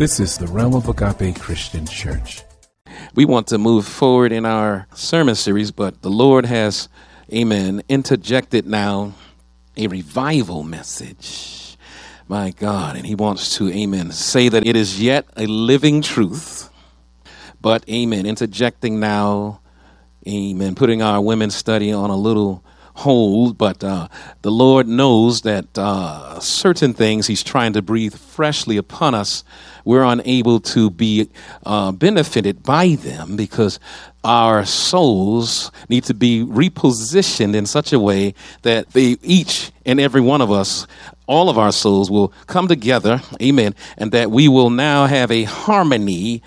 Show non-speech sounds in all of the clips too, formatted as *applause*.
This is the Realm of Agape Christian Church. We want to move forward in our sermon series, but the Lord has, amen, interjected now a revival message. My God. And He wants to, amen, say that it is yet a living truth, but, amen, interjecting now, amen, putting our women's study on a little hold, but uh, the Lord knows that uh, certain things He's trying to breathe freshly upon us, we're unable to be uh, benefited by them because our souls need to be repositioned in such a way that they each and every one of us all of our souls will come together amen and that we will now have a harmony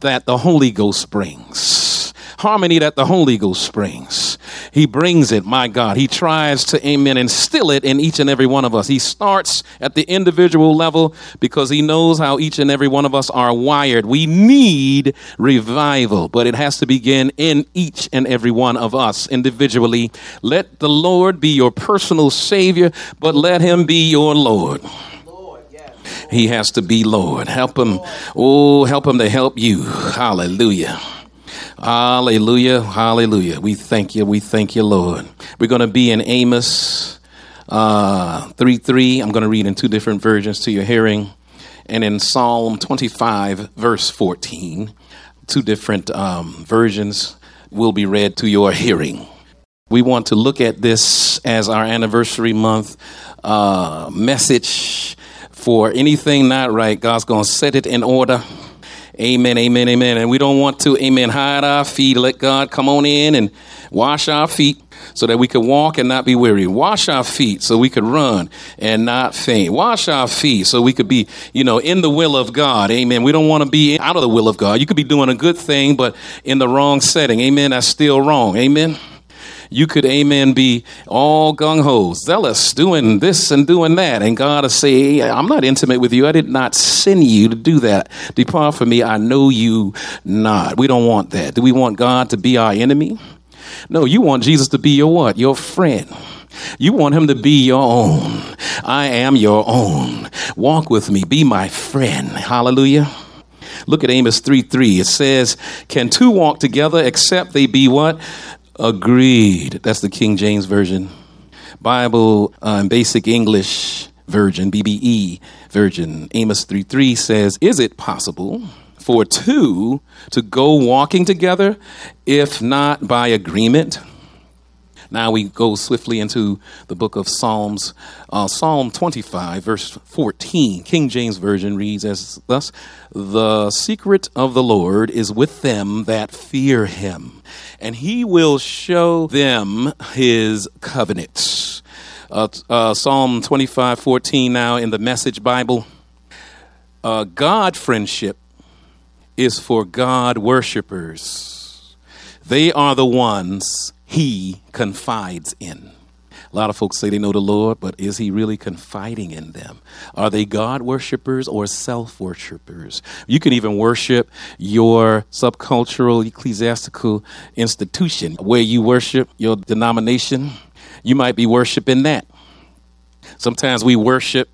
that the holy ghost brings. Harmony that the holy ghost brings he brings it, my God. He tries to, amen, instill it in each and every one of us. He starts at the individual level because he knows how each and every one of us are wired. We need revival, but it has to begin in each and every one of us individually. Let the Lord be your personal Savior, but let him be your Lord. He has to be Lord. Help him. Oh, help him to help you. Hallelujah. Hallelujah. Hallelujah. We thank you. We thank you, Lord. We're going to be in Amos uh, 3 3. I'm going to read in two different versions to your hearing. And in Psalm 25, verse 14, two different um, versions will be read to your hearing. We want to look at this as our anniversary month uh, message for anything not right. God's going to set it in order Amen, amen, amen. And we don't want to, amen, hide our feet. Let God come on in and wash our feet so that we could walk and not be weary. Wash our feet so we could run and not faint. Wash our feet so we could be, you know, in the will of God. Amen. We don't want to be out of the will of God. You could be doing a good thing, but in the wrong setting. Amen. That's still wrong. Amen you could, amen, be all gung ho, zealous, doing this and doing that. And God will say, I'm not intimate with you. I did not send you to do that. Depart from me. I know you not. We don't want that. Do we want God to be our enemy? No, you want Jesus to be your what? Your friend. You want him to be your own. I am your own. Walk with me. Be my friend. Hallelujah. Look at Amos 3 3. It says, Can two walk together except they be what? Agreed. That's the King James Version. Bible uh, Basic English Version, BBE Version. Amos 3 3 says, Is it possible for two to go walking together if not by agreement? Now we go swiftly into the book of Psalms. Uh, Psalm 25, verse 14, King James Version reads as thus The secret of the Lord is with them that fear him, and he will show them his covenants. Uh, uh, Psalm 25, 14, now in the Message Bible. Uh, God friendship is for God worshipers. They are the ones he confides in. A lot of folks say they know the Lord, but is he really confiding in them? Are they God worshippers or self worshippers? You can even worship your subcultural ecclesiastical institution where you worship your denomination. You might be worshiping that. Sometimes we worship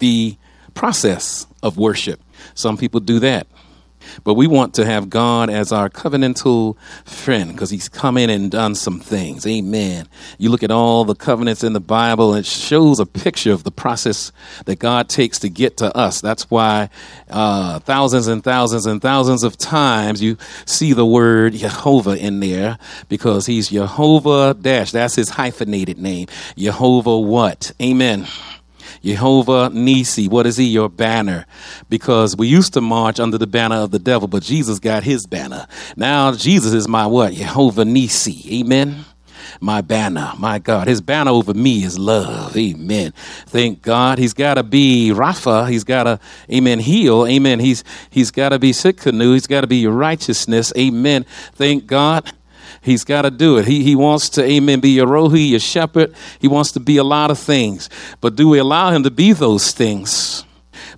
the process of worship. Some people do that. But we want to have God as our covenantal friend because he's come in and done some things. Amen. You look at all the covenants in the Bible, and it shows a picture of the process that God takes to get to us. That's why uh, thousands and thousands and thousands of times you see the word Jehovah in there because he's Jehovah dash. That's his hyphenated name. Jehovah what? Amen. Jehovah Nisi. What is he? Your banner. Because we used to march under the banner of the devil, but Jesus got his banner. Now Jesus is my what? Jehovah Nisi. Amen my banner, my God. His banner over me is love. Amen. Thank God. He's got to be Rapha. He's got to, amen, heal. Amen. He's he's got to be Tsidkenu. He's got to be your righteousness. Amen. Thank God. He's got to do it. He, he wants to, amen, be your rohi, your shepherd. He wants to be a lot of things. But do we allow him to be those things?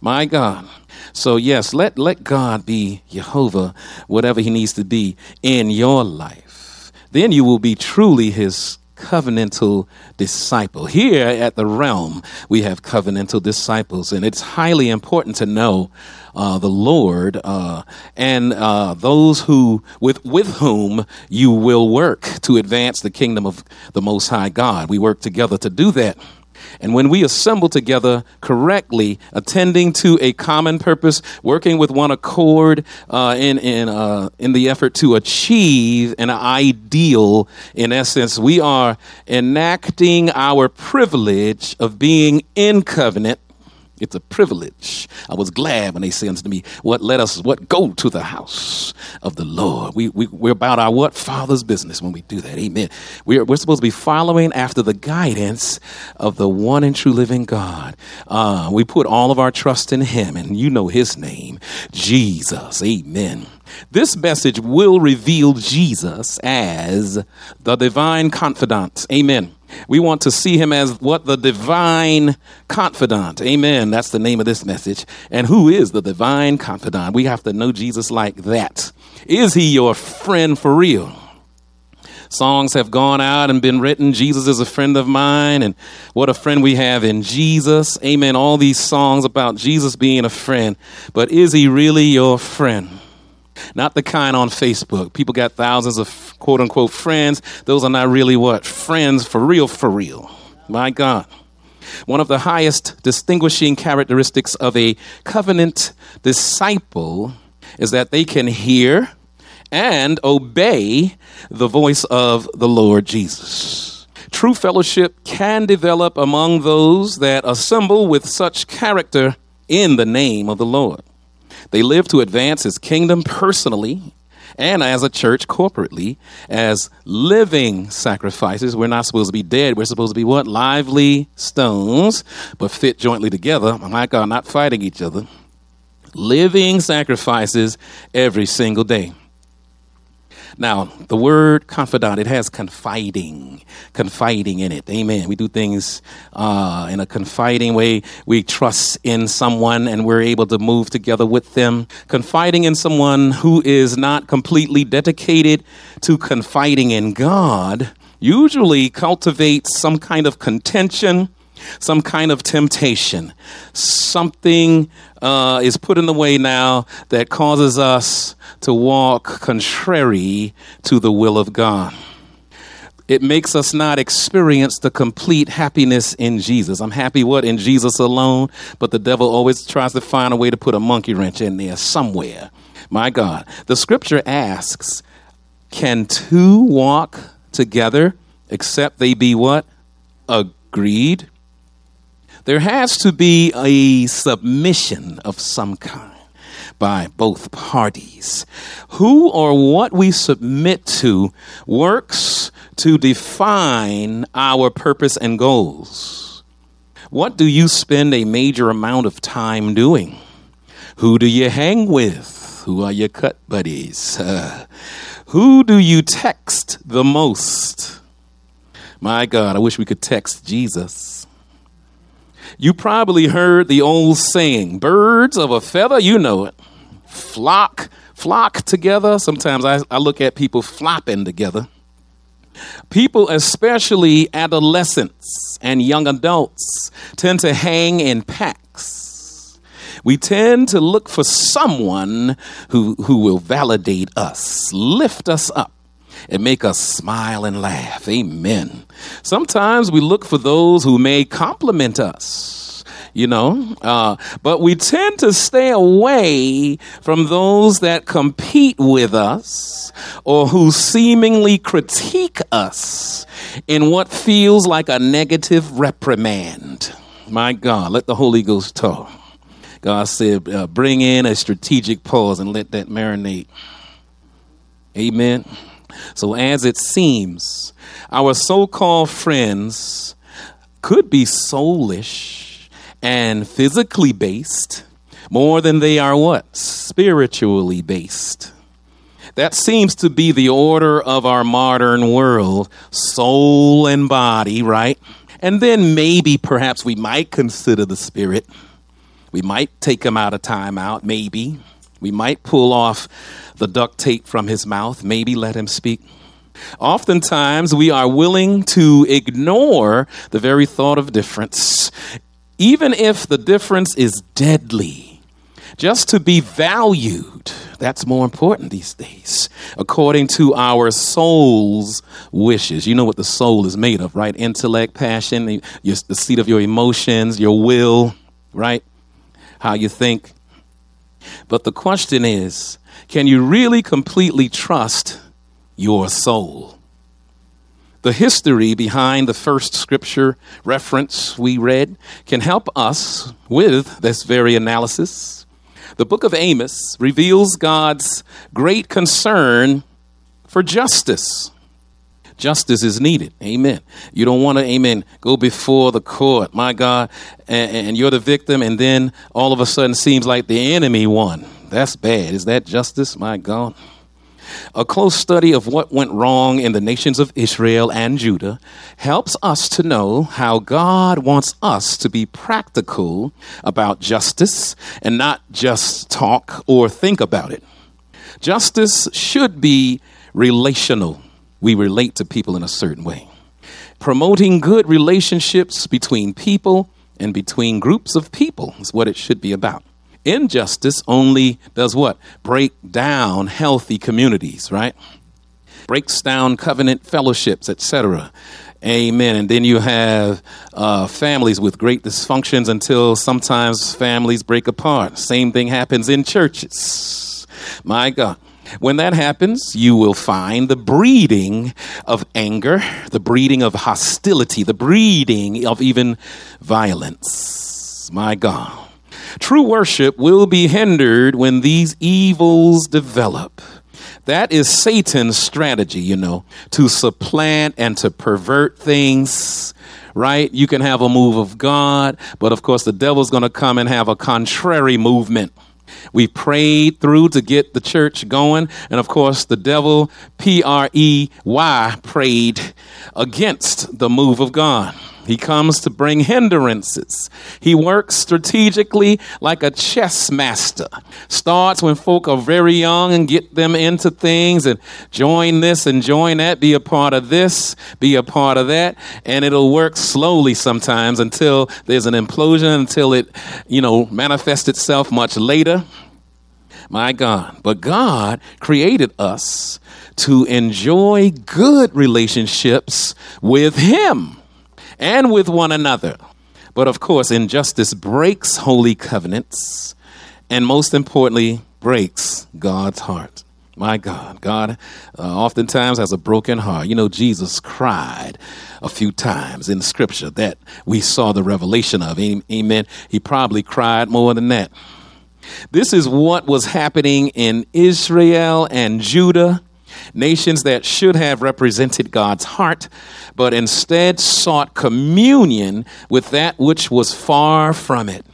My God. So yes, let, let God be Jehovah, whatever he needs to be in your life. Then you will be truly his covenantal disciple. Here at the realm, we have covenantal disciples, and it's highly important to know uh, the Lord uh, and uh, those who with with whom you will work to advance the kingdom of the Most High God. We work together to do that. And when we assemble together correctly, attending to a common purpose, working with one accord uh, in in uh, in the effort to achieve an ideal, in essence, we are enacting our privilege of being in covenant it's a privilege. I was glad when they said unto me, What let us what go to the house of the Lord. We, we we're about our what father's business when we do that. Amen. We're we're supposed to be following after the guidance of the one and true living God. Uh, we put all of our trust in him, and you know his name, Jesus. Amen. This message will reveal Jesus as the divine confidant. Amen. We want to see him as what the divine confidant. Amen. That's the name of this message. And who is the divine confidant? We have to know Jesus like that. Is he your friend for real? Songs have gone out and been written. Jesus is a friend of mine, and what a friend we have in Jesus. Amen. All these songs about Jesus being a friend. But is he really your friend? Not the kind on Facebook. People got thousands of quote unquote friends. Those are not really what? Friends for real, for real. My God. One of the highest distinguishing characteristics of a covenant disciple is that they can hear and obey the voice of the Lord Jesus. True fellowship can develop among those that assemble with such character in the name of the Lord. They live to advance his kingdom personally and as a church corporately as living sacrifices. We're not supposed to be dead. We're supposed to be what? Lively stones, but fit jointly together. My God, not fighting each other. Living sacrifices every single day. Now, the word confidant, it has confiding, confiding in it. Amen. We do things uh, in a confiding way. We trust in someone and we're able to move together with them. Confiding in someone who is not completely dedicated to confiding in God usually cultivates some kind of contention some kind of temptation. Something uh, is put in the way now that causes us to walk contrary to the will of God. It makes us not experience the complete happiness in Jesus. I'm happy what? In Jesus alone, but the devil always tries to find a way to put a monkey wrench in there somewhere. My God. The scripture asks, can two walk together except they be what? Agreed. There has to be a submission of some kind by both parties. Who or what we submit to works to define our purpose and goals. What do you spend a major amount of time doing? Who do you hang with? Who are your cut buddies? Uh, *laughs* who do you text the most? My God, I wish we could text Jesus. You probably heard the old saying, birds of a feather, you know it. Flock, flock together. Sometimes I, I look at people flopping together. People, especially adolescents and young adults, tend to hang in packs. We tend to look for someone who, who will validate us, lift us up and make us smile and laugh. Amen. Sometimes we look for those who may compliment us, you know, uh, but we tend to stay away from those that compete with us or who seemingly critique us in what feels like a negative reprimand. My God, let the Holy Ghost talk. God said, uh, bring in a strategic pause and let that marinate. Amen. So, as it seems, our so called friends could be soulish and physically based more than they are what? Spiritually based. That seems to be the order of our modern world soul and body, right? And then maybe perhaps we might consider the spirit. We might take him out of timeout, maybe. We might pull off the duct tape from his mouth, maybe let him speak. Oftentimes, we are willing to ignore the very thought of difference, even if the difference is deadly, just to be valued. That's more important these days, according to our soul's wishes. You know what the soul is made of, right? Intellect, passion, the, seat of your emotions, your will, right? How you think. But the question is can you really completely trust your soul? The history behind the first scripture reference we read can help us with this very analysis. The book of Amos reveals God's great concern for justice. Justice is needed. Amen. You don't want to, amen, go before the court, my God, and, and you're the victim, and then all of a sudden seems like the enemy won. That's bad. Is that justice? My God. A close study of what went wrong in the nations of Israel and Judah helps us to know how God wants us to be practical about justice and not just talk or think about it. Justice should be relational. We relate to people in a certain way. Promoting good relationships between people and between groups of people is what it should be about. Injustice only does what? Break down healthy communities, right? Breaks down covenant fellowships, etc. Amen. And then you have uh, families with great dysfunctions until sometimes families break apart. Same thing happens in churches. My God. When that happens, you will find the breeding of anger, the breeding of hostility, the breeding of even violence. My God. True worship will be hindered when these evils develop. That is Satan's strategy, you know, to supplant and to pervert things, right? You can have a move of God, but of course, the devil's going to come and have a contrary movement. We prayed through to get the church going, and of course, the devil, P R E Y, prayed against the move of God. He comes to bring hindrances. He works strategically like a chess master. Starts when folk are very young and get them into things and join this and join that, be a part of this, be a part of that, and it'll work slowly sometimes until there's an implosion, until it, you know, manifests itself much later. My God. But God created us to enjoy good relationships with Him and with one another. But of course, injustice breaks holy covenants and most importantly, breaks God's heart. My God, God uh, oftentimes has a broken heart. You know, Jesus cried a few times in Scripture that we saw the revelation of. Amen. He probably cried more than that. This is what was happening in Israel and Judah nations that should have represented God's heart, but instead sought communion with that which was far from it.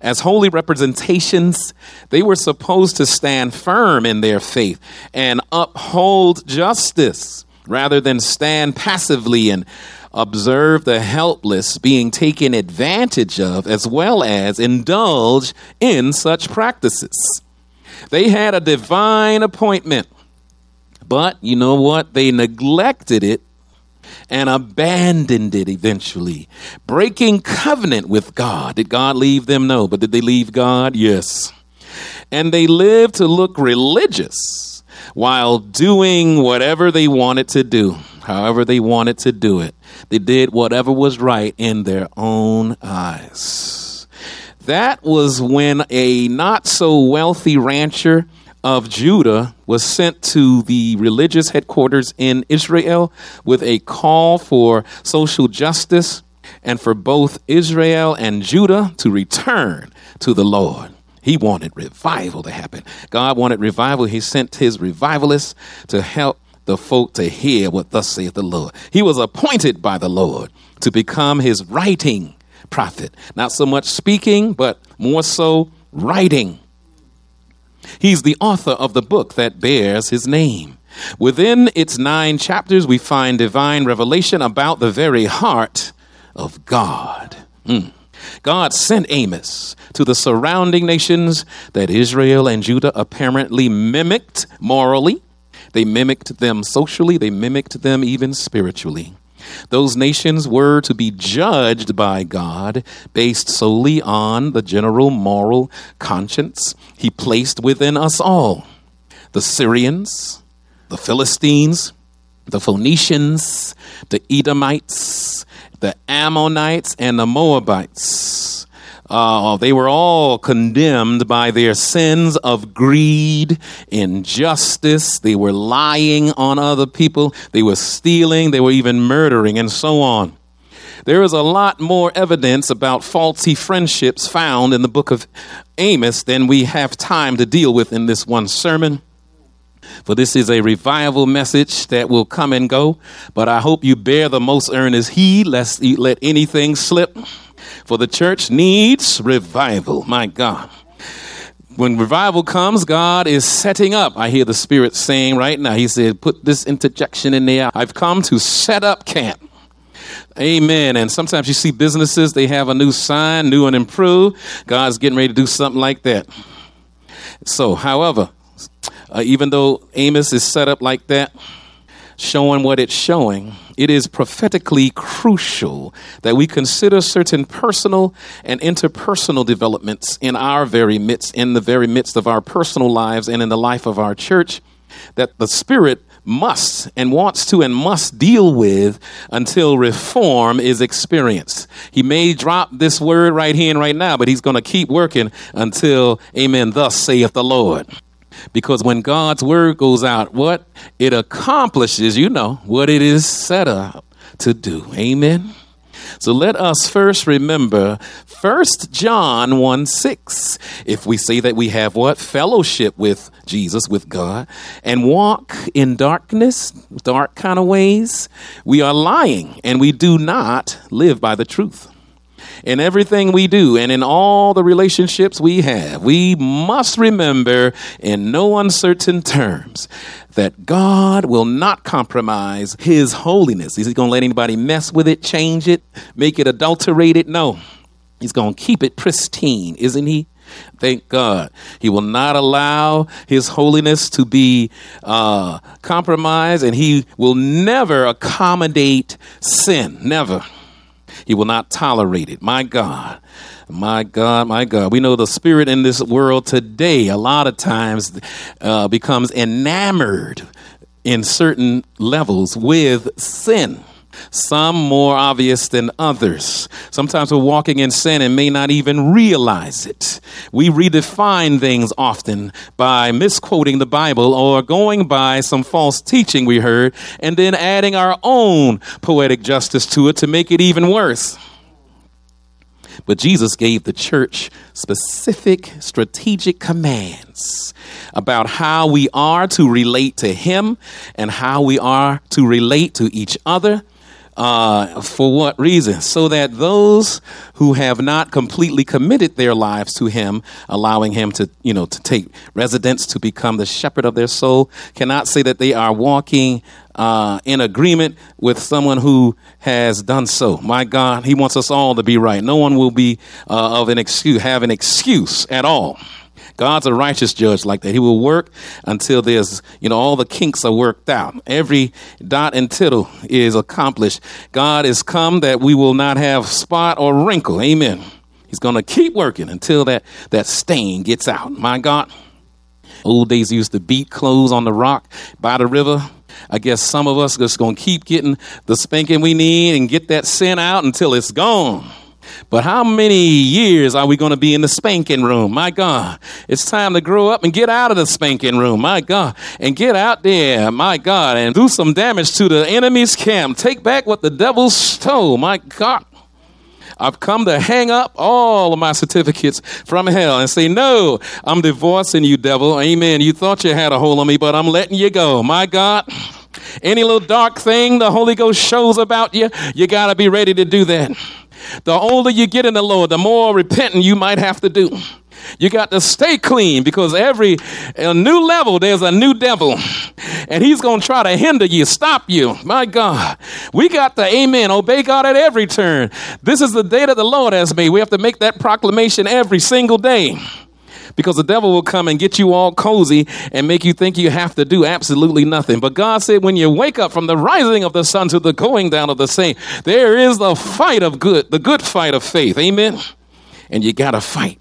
As holy representations, they were supposed to stand firm in their faith and uphold justice rather than stand passively and observe the helpless being taken advantage of, as well as indulge in such practices. They had a divine appointment but you know what? They neglected it and abandoned it eventually, breaking covenant with God. Did God leave them? No. But did they leave God? Yes. And they lived to look religious while doing whatever they wanted to do, however they wanted to do it. They did whatever was right in their own eyes. That was when a not so wealthy rancher of Judah was sent to the religious headquarters in Israel with a call for social justice and for both Israel and Judah to return to the Lord. He wanted revival to happen. God wanted revival. He sent his revivalists to help the folk to hear what thus saith the Lord. He was appointed by the Lord to become his writing prophet. Not so much speaking, but more so writing He's the author of the book that bears his name. Within its nine chapters, we find divine revelation about the very heart of God. Mm. God sent Amos to the surrounding nations that Israel and Judah apparently mimicked morally They mimicked them socially, they mimicked them even spiritually. Those nations were to be judged by God based solely on the general moral conscience He placed within us all. The Syrians, the Philistines, the Phoenicians, the Edomites, the Ammonites, and the Moabites. Uh, they were all condemned by their sins of greed, injustice. They were lying on other people. They were stealing. They were even murdering, and so on. There is a lot more evidence about faulty friendships found in the book of Amos than we have time to deal with in this one sermon. For this is a revival message that will come and go, but I hope you bear the most earnest heed lest you let anything slip. For the church needs revival. My God. When revival comes, God is setting up. I hear the Spirit saying right now, He said, put this interjection in there. I've come to set up camp. Amen. And sometimes you see businesses, they have a new sign, new and improved. God's getting ready to do something like that. So, however, uh, even though Amos is set up like that, showing what it's showing, it is prophetically crucial that we consider certain personal and interpersonal developments in our very midst, in the very midst of our personal lives and in the life of our church, that the Spirit must and wants to and must deal with until reform is experienced. He may drop this word right here and right now, but he's going to keep working until, amen, thus saith the Lord. Because when God's word goes out, what? It accomplishes, you know, what it is set up to do. Amen. So let us first remember 1 John 1 6. If we say that we have what? Fellowship with Jesus, with God, and walk in darkness, dark kind of ways, we are lying and we do not live by the truth in everything we do and in all the relationships we have, we must remember in no uncertain terms that God will not compromise his holiness. Is he going to let anybody mess with it, change it, make it adulterated? No. He's going to keep it pristine, isn't he? Thank God. He will not allow his holiness to be uh, compromised, and he will never accommodate sin. Never. He will not tolerate it. My God. My God, my God. We know the spirit in this world today, a lot of times, uh, becomes enamored in certain levels with sin some more obvious than others. Sometimes we're walking in sin and may not even realize it. We redefine things often by misquoting the Bible or going by some false teaching we heard and then adding our own poetic justice to it to make it even worse. But Jesus gave the church specific strategic commands about how we are to relate to Him and how we are to relate to each other uh, for what reason? So that those who have not completely committed their lives to Him, allowing Him to, you know, to take residence to become the shepherd of their soul, cannot say that they are walking uh, in agreement with someone who has done so. My God, He wants us all to be right. No one will be uh, of an excuse, have an excuse at all. God's a righteous judge like that. He will work until there's, you know, all the kinks are worked out. Every dot and tittle is accomplished. God is come that we will not have spot or wrinkle. Amen. He's going to keep working until that, that stain gets out. My God. Old days used to beat clothes on the rock by the river. I guess some of us just going to keep getting the spanking we need and get that sin out until it's gone. But how many years are we going to be in the spanking room? My God. It's time to grow up and get out of the spanking room. My God. And get out there. My God. And do some damage to the enemy's camp. Take back what the devil stole. My God. I've come to hang up all of my certificates from hell and say, No, I'm divorcing you, devil. Amen. You thought you had a hold on me, but I'm letting you go. My God. Any little dark thing the Holy Ghost shows about you, you got to be ready to do that. The older you get in the Lord, the more repenting you might have to do. You got to stay clean because every new level there's a new devil, and he's going to try to hinder you, stop you. My God, we got to amen, obey God at every turn. This is the day that the Lord has made. We have to make that proclamation every single day. Because the devil will come and get you all cozy and make you think you have to do absolutely nothing. But God said, when you wake up from the rising of the sun to the going down of the same, there is the fight of good, the good fight of faith. Amen. And you got to fight.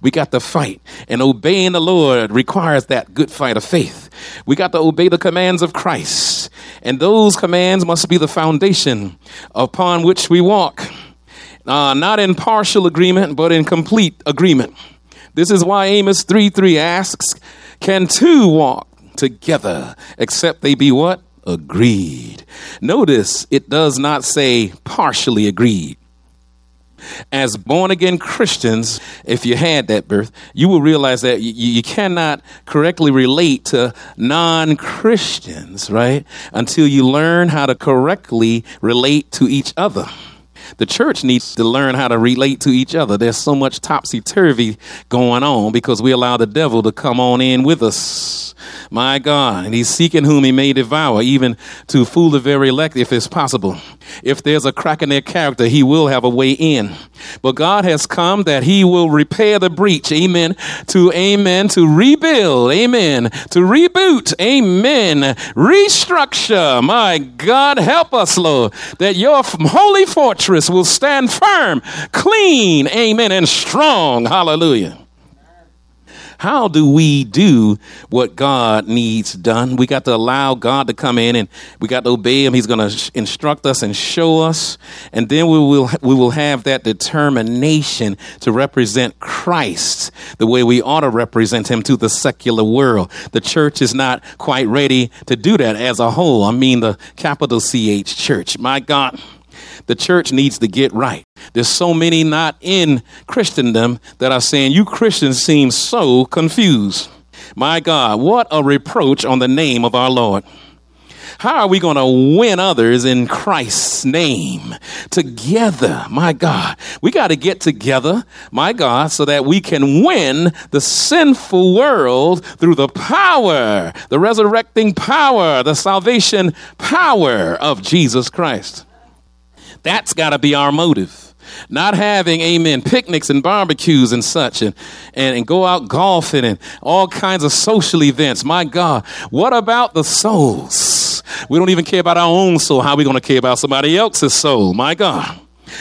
We got to fight. And obeying the Lord requires that good fight of faith. We got to obey the commands of Christ. And those commands must be the foundation upon which we walk. Uh, not in partial agreement, but in complete agreement. This is why Amos 3 3 asks, Can two walk together except they be what? Agreed. Notice it does not say partially agreed. As born again Christians, if you had that birth, you will realize that you, you cannot correctly relate to non Christians, right? Until you learn how to correctly relate to each other. The church needs to learn how to relate to each other. There's so much topsy turvy going on because we allow the devil to come on in with us. My God. And he's seeking whom he may devour, even to fool the very elect if it's possible. If there's a crack in their character, he will have a way in. But God has come that he will repair the breach. Amen. To amen. To rebuild. Amen. To reboot. Amen. Restructure. My God, help us, Lord, that your holy fortress will stand firm, clean. Amen. And strong. Hallelujah. How do we do what God needs done? We got to allow God to come in and we got to obey him. He's going to instruct us and show us. And then we will, we will have that determination to represent Christ the way we ought to represent him to the secular world. The church is not quite ready to do that as a whole. I mean, the capital CH church. My God the church needs to get right. There's so many not in Christendom that are saying, You Christians seem so confused. My God, what a reproach on the name of our Lord. How are we going to win others in Christ's name together? My God, we got to get together, my God, so that we can win the sinful world through the power, the resurrecting power, the salvation power of Jesus Christ. That's got to be our motive. Not having, amen, picnics and barbecues and such, and, and, and go out golfing and all kinds of social events. My God, what about the souls? We don't even care about our own soul. How are we going to care about somebody else's soul? My God.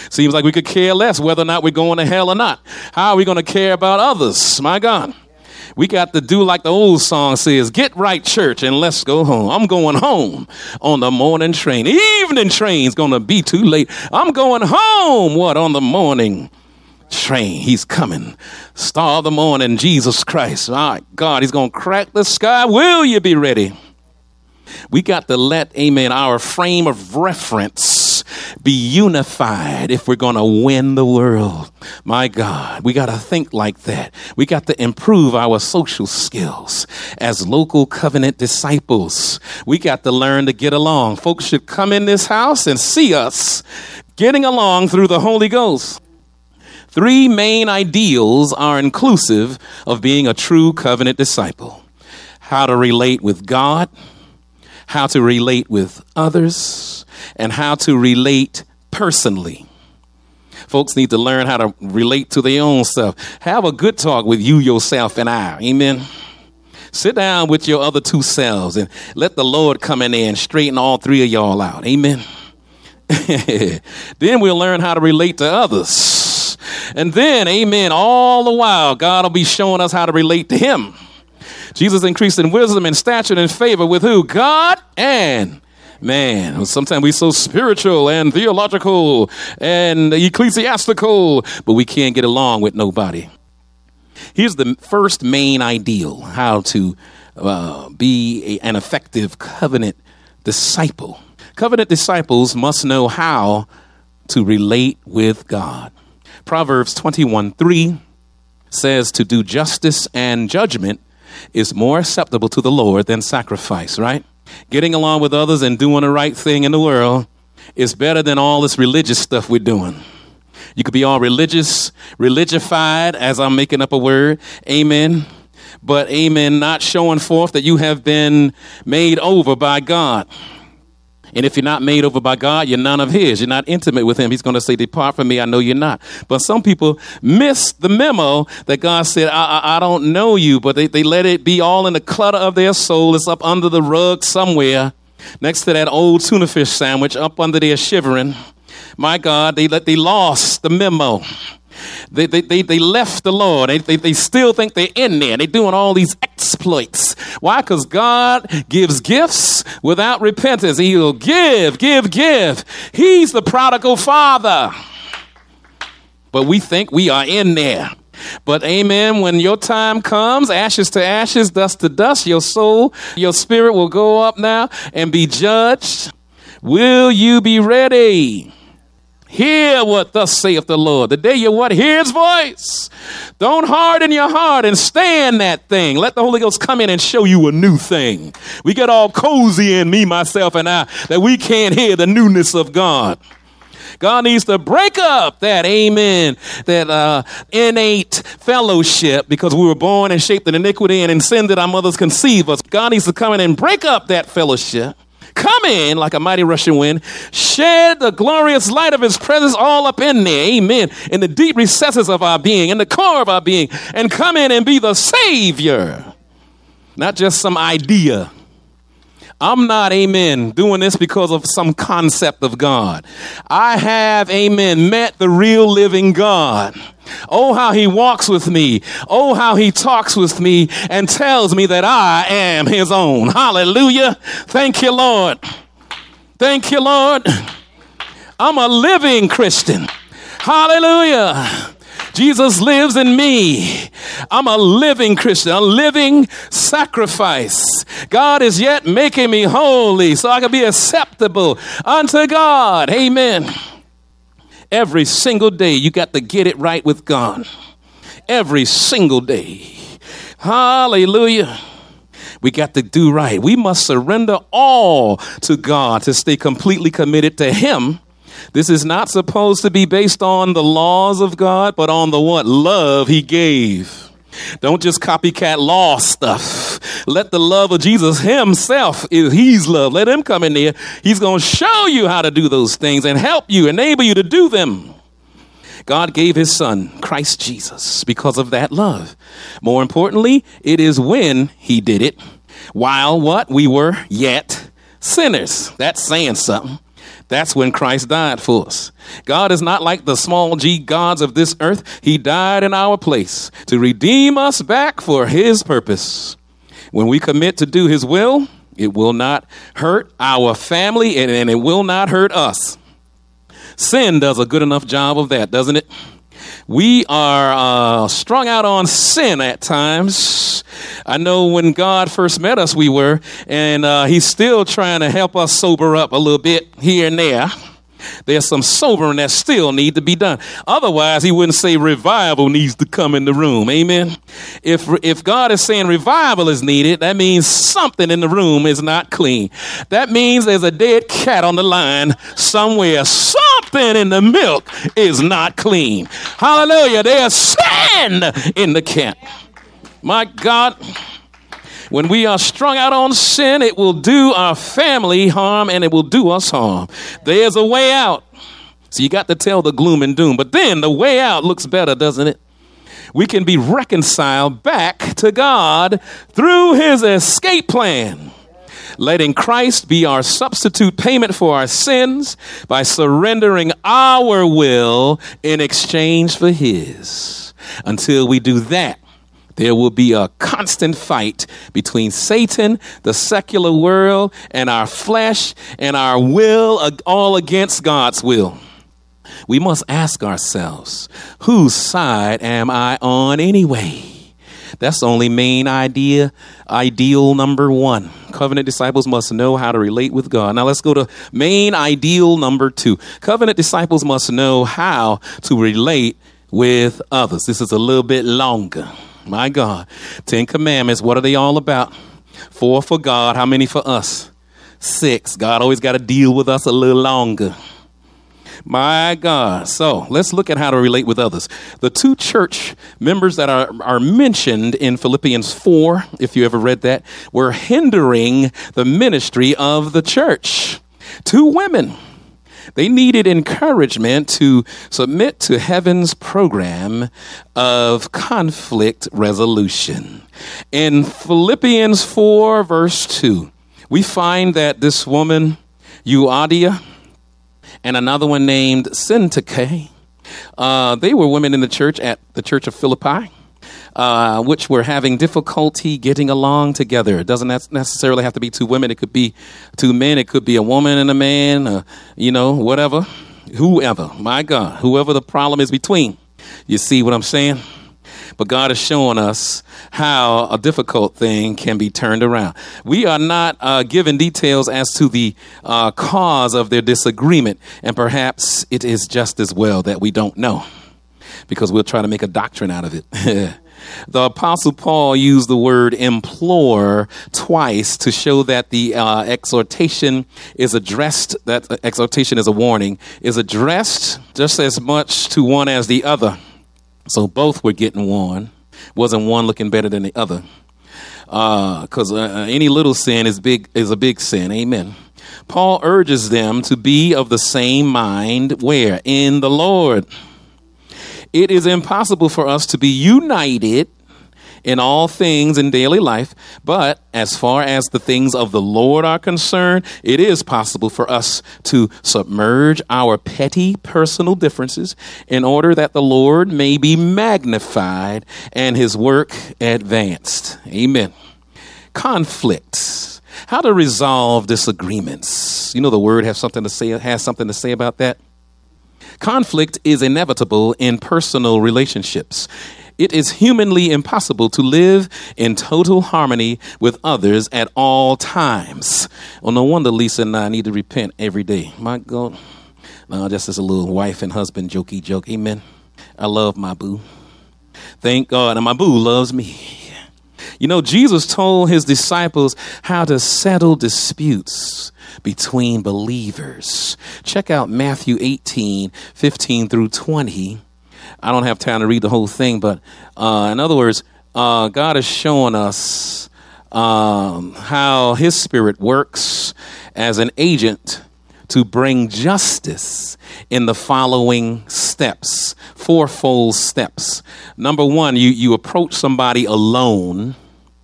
Seems like we could care less whether or not we're going to hell or not. How are we going to care about others? My God. We got to do like the old song says get right, church, and let's go home. I'm going home on the morning train. Evening train's going to be too late. I'm going home, what, on the morning train. He's coming. Star of the morning, Jesus Christ. My God, he's going to crack the sky. Will you be ready? We got to let, amen, our frame of reference be unified if we're going to win the world. My God, we got to think like that. We got to improve our social skills as local covenant disciples. We got to learn to get along. Folks should come in this house and see us getting along through the Holy Ghost. Three main ideals are inclusive of being a true covenant disciple how to relate with God how to relate with others, and how to relate personally. Folks need to learn how to relate to their own self. Have a good talk with you, yourself, and I. Amen. Sit down with your other two selves and let the Lord come in there and straighten all three of y'all out. Amen. *laughs* then we'll learn how to relate to others. And then, amen, all the while, God will be showing us how to relate to Him. Jesus increased in wisdom and stature and favor with who? God and man. Sometimes we're so spiritual and theological and ecclesiastical, but we can't get along with nobody. Here's the first main ideal how to uh, be a, an effective covenant disciple. Covenant disciples must know how to relate with God. Proverbs 21 3 says to do justice and judgment is more acceptable to the Lord than sacrifice, right? Getting along with others and doing the right thing in the world is better than all this religious stuff we're doing. You could be all religious, religified, as I'm making up a word. Amen. But amen, not showing forth that you have been made over by God. And if you're not made over by God, you're none of His. You're not intimate with Him. He's going to say, Depart from me, I know you're not. But some people miss the memo that God said, I, I, I don't know you, but they, they let it be all in the clutter of their soul. It's up under the rug somewhere, next to that old tuna fish sandwich, up under there shivering. My God, they, let, they lost the memo. They, they, they, they left the Lord. They, they, they still think they're in there. They're doing all these exploits. Why? Because God gives gifts without repentance. He'll give, give, give. He's the prodigal father. But we think we are in there. But amen, when your time comes, ashes to ashes, dust to dust, your soul, your spirit will go up now and be judged. Will you be ready? Hear what thus saith the Lord. The day you what? Hear his voice. Don't harden your heart and stand that thing. Let the Holy Ghost come in and show you a new thing. We get all cozy in me, myself, and I that we can't hear the newness of God. God needs to break up that, amen, that uh, innate fellowship because we were born and shaped in iniquity and in sin that our mothers conceive us. God needs to come in and break up that fellowship Come in like a mighty rushing wind, shed the glorious light of his presence all up in there, amen, in the deep recesses of our being, in the core of our being, and come in and be the Savior, not just some idea. I'm not, amen, doing this because of some concept of God. I have, amen, met the real living God. Oh, how he walks with me. Oh, how he talks with me and tells me that I am his own. Hallelujah. Thank you, Lord. Thank you, Lord. I'm a living Christian. Hallelujah. Jesus lives in me. I'm a living Christian, a living sacrifice. God is yet making me holy so I can be acceptable unto God. Amen. Every single day, you got to get it right with God. Every single day. Hallelujah. We got to do right. We must surrender all to God to stay completely committed to Him. This is not supposed to be based on the laws of God, but on the what? Love He gave. Don't just copycat law stuff. Let the love of Jesus himself, is he's love, let him come in there. He's going to show you how to do those things and help you, enable you to do them. God gave his son, Christ Jesus, because of that love. More importantly, it is when he did it, while what? We were yet sinners. That's saying something. That's when Christ died for us. God is not like the small g gods of this earth. He died in our place to redeem us back for his purpose. When we commit to do his will, it will not hurt our family and, and it will not hurt us. Sin does a good enough job of that, doesn't it? We are uh, strung out on sin at times. I know when God first met us, we were, and uh, He's still trying to help us sober up a little bit here and there. There's some sobering that still need to be done. Otherwise, he wouldn't say revival needs to come in the room. Amen. If if God is saying revival is needed, that means something in the room is not clean. That means there's a dead cat on the line somewhere. Something in the milk is not clean. Hallelujah. There's sin in the camp. My God. When we are strung out on sin, it will do our family harm and it will do us harm. There's a way out. So you got to tell the gloom and doom. But then the way out looks better, doesn't it? We can be reconciled back to God through his escape plan letting Christ be our substitute payment for our sins by surrendering our will in exchange for His. Until we do that, there will be a constant fight between Satan, the secular world, and our flesh and our will, all against God's will. We must ask ourselves, whose side am I on anyway? That's only main idea, ideal number one. Covenant disciples must know how to relate with God. Now let's go to main ideal number two. Covenant disciples must know how to relate with others. This is a little bit longer. My God. Ten Commandments, what are they all about? Four for God. How many for us? Six. God always got to deal with us a little longer. My God. So let's look at how to relate with others. The two church members that are, are mentioned in Philippians 4, if you ever read that, were hindering the ministry of the church. Two women. They needed encouragement to submit to heaven's program of conflict resolution. In Philippians 4, verse 2, we find that this woman, Euodia, and another one named Syntyche, uh, they were women in the church at the Church of Philippi. Uh, which were having difficulty getting along together. It doesn't necessarily have to be two women. It could be two men. It could be a woman and a man, uh, you know, whatever. Whoever, my God, whoever the problem is between. You see what I'm saying? But God is showing us how a difficult thing can be turned around. We are not uh, given details as to the uh, cause of their disagreement, and perhaps it is just as well that we don't know because we'll try to make a doctrine out of it. *laughs* The Apostle Paul used the word implore twice to show that the uh, exhortation is addressed, that exhortation is a warning, is addressed just as much to one as the other. So both were getting warned. Wasn't one looking better than the other. Because uh, uh, any little sin is big is a big sin. Amen. Paul urges them to be of the same mind where in the Lord. It is impossible for us to be united in all things in daily life, but as far as the things of the Lord are concerned, it is possible for us to submerge our petty personal differences in order that the Lord may be magnified and his work advanced. Amen. Conflicts. How to resolve disagreements. You know the word has something to say has something to say about that. Conflict is inevitable in personal relationships. It is humanly impossible to live in total harmony with others at all times. Well, no wonder Lisa and I need to repent every day. My God. No, just as a little wife and husband jokey joke. Amen. I love my boo. Thank God. And my boo loves me. You know, Jesus told his disciples how to settle disputes between believers. Check out Matthew 18, 15 through 20. I don't have time to read the whole thing, but uh, in other words, uh, God is showing us um, how His Spirit works as an agent to bring justice in the following steps, fourfold steps. Number one, you, you approach somebody alone.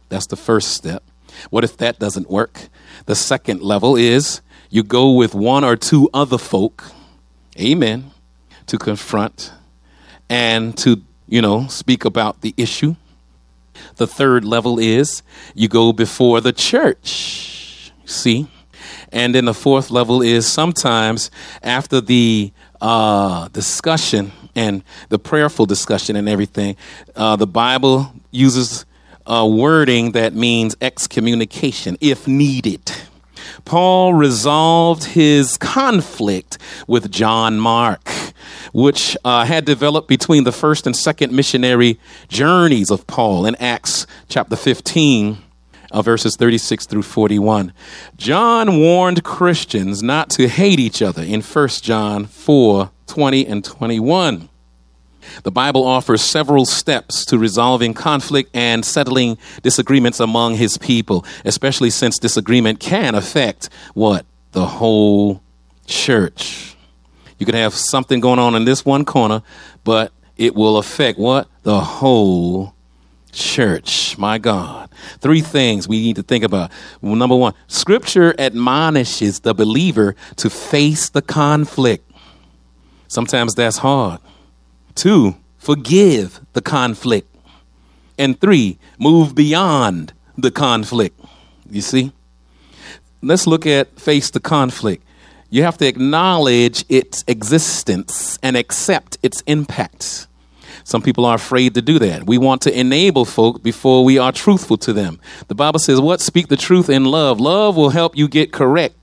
That's the first step. What if that doesn't work? The second level is you go with one or two other folk, amen, to confront and to, you know, speak about the issue. The third level is you go before the church, see? And then the fourth level is sometimes after the uh, discussion and the prayerful discussion and everything, uh, the Bible uses a wording that means excommunication if needed. Paul resolved his conflict with John Mark, which uh, had developed between the first and second missionary journeys of Paul in Acts chapter 15. Uh, verses 36 through 41. John warned Christians not to hate each other in 1 John 4 20 and 21. The Bible offers several steps to resolving conflict and settling disagreements among his people, especially since disagreement can affect what? The whole church. You can have something going on in this one corner, but it will affect what? The whole church. My God. Three things we need to think about. Number one, scripture admonishes the believer to face the conflict. Sometimes that's hard. Two, forgive the conflict. And three, move beyond the conflict. You see? Let's look at face the conflict. You have to acknowledge its existence and accept its impact. Some people are afraid to do that. We want to enable folk before we are truthful to them. The Bible says, What? Speak the truth in love. Love will help you get correct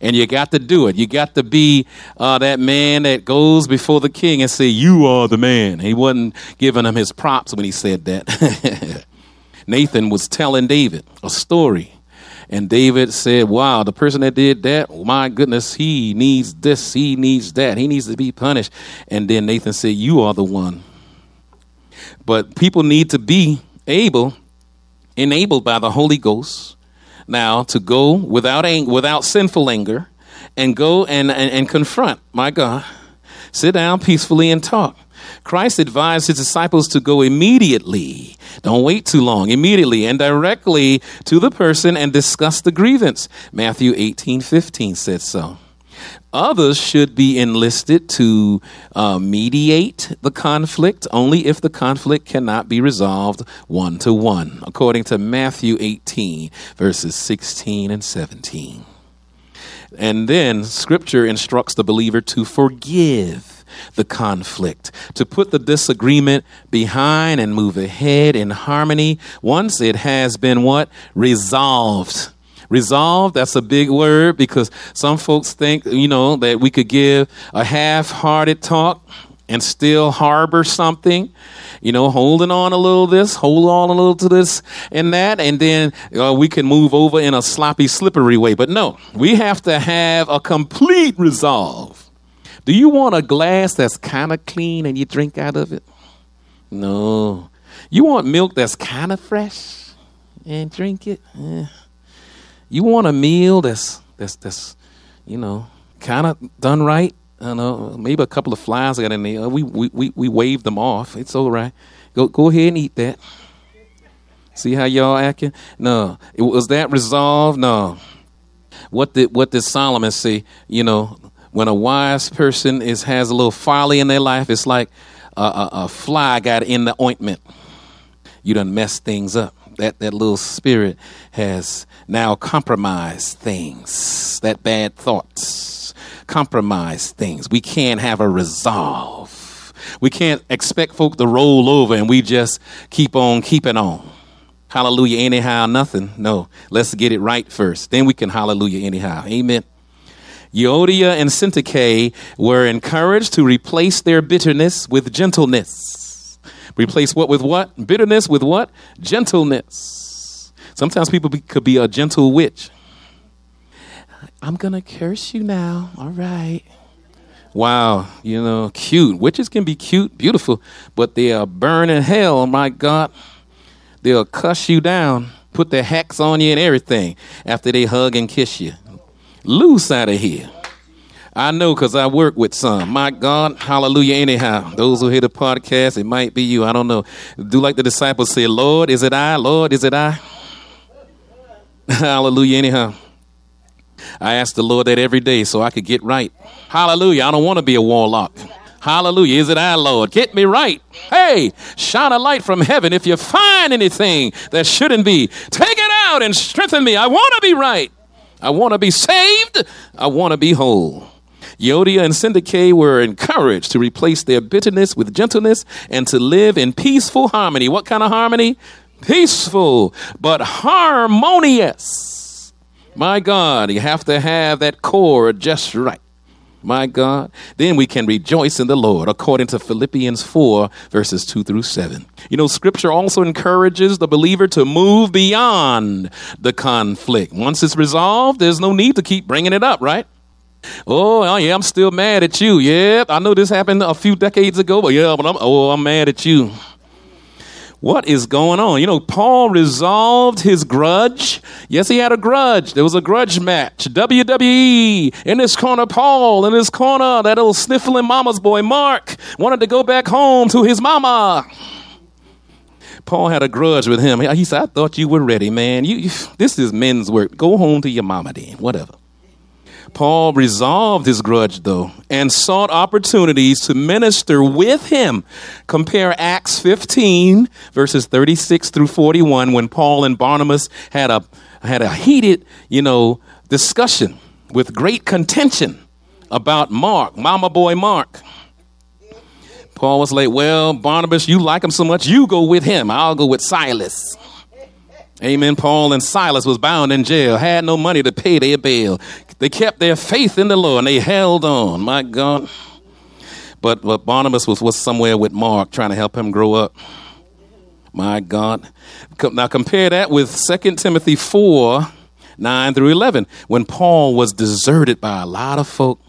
and you got to do it. You got to be uh, that man that goes before the king and say, "You are the man." He wasn't giving him his props when he said that. *laughs* Nathan was telling David a story. And David said, Wow, the person that did that, my goodness, he needs this, he needs that, he needs to be punished. And then Nathan said, You are the one. But people need to be able, enabled by the Holy Ghost, now to go without ang- without sinful anger and go and, and, and confront, my God. Sit down peacefully and talk. Christ advised his disciples to go immediately. Don't wait too long. Immediately and directly to the person and discuss the grievance. Matthew 18 15 said so. Others should be enlisted to uh, mediate the conflict only if the conflict cannot be resolved one to one, according to Matthew 18, verses 16 and 17. And then scripture instructs the believer to forgive the conflict, to put the disagreement behind and move ahead in harmony once it has been what? Resolved. Resolved, that's a big word because some folks think, you know, that we could give a half hearted talk and still harbor something, you know, holding on a little this, hold on a little to this and that, and then uh, we can move over in a sloppy, slippery way. But no, we have to have a complete resolve. Do you want a glass that's kind of clean and you drink out of it? No. You want milk that's kind of fresh and drink it? Eh. You want a meal that's that's that's you know kind of done right I don't know, maybe a couple of flies got in there. We we we, we waved them off. It's all right. Go go ahead and eat that. See how y'all acting? No, it, was that resolved? No. What did what did Solomon say? You know, when a wise person is has a little folly in their life, it's like a, a, a fly got in the ointment. You done messed things up. That that little spirit has now compromised things. That bad thoughts compromise things. We can't have a resolve. We can't expect folk to roll over and we just keep on keeping on. Hallelujah, anyhow, nothing. No, let's get it right first. Then we can hallelujah, anyhow. Amen. Euodia and Syntyche were encouraged to replace their bitterness with gentleness. Replace what with what? Bitterness with what? Gentleness. Sometimes people be, could be a gentle witch. I'm going to curse you now. All right. Wow, you know, cute. Witches can be cute, beautiful, but they are burning hell, my God. They'll cuss you down, put their hacks on you and everything after they hug and kiss you. Loose out of here. I know because I work with some. My God, hallelujah. Anyhow, those who hear the podcast, it might be you. I don't know. Do like the disciples say, Lord, is it I? Lord, is it I? *laughs* hallelujah. Anyhow. I ask the Lord that every day so I could get right. Hallelujah. I don't want to be a warlock. Hallelujah. Is it I, Lord? Get me right. Hey, shine a light from heaven. If you find anything that shouldn't be, take it out and strengthen me. I want to be right. I want to be saved. I want to be whole. Euodia and Syntyche were encouraged to replace their bitterness with gentleness and to live in peaceful harmony. What kind of harmony? Peaceful, but harmonious. My God, you have to have that core just right. My God. Then we can rejoice in the Lord, according to Philippians 4, verses 2 through 7. You know, scripture also encourages the believer to move beyond the conflict. Once it's resolved, there's no need to keep bringing it up, right? Oh, oh yeah, I'm still mad at you. Yep, I know this happened a few decades ago, but yeah, but I'm, oh, I'm mad at you. What is going on? You know, Paul resolved his grudge. Yes, he had a grudge. There was a grudge match. WWE. In this corner, Paul. In this corner, that old sniffling mama's boy, Mark, wanted to go back home to his mama. Paul had a grudge with him. He said, I thought you were ready, man. You, you, this is men's work. Go home to your mama then, whatever. Paul resolved his grudge, though, and sought opportunities to minister with him. Compare Acts 15, verses 36 through 41, when Paul and Barnabas had a, had a heated, you know, discussion with great contention about Mark, mama boy Mark. Paul was like, Well, Barnabas, you like him so much, you go with him. I'll go with Silas. Amen. Paul and Silas was bound in jail, had no money to pay their bail. They kept their faith in the Lord and they held on. My God. But, but Barnabas was, was somewhere with Mark trying to help him grow up. My God. Now compare that with 2 Timothy 4 9 through 11. When Paul was deserted by a lot of folk,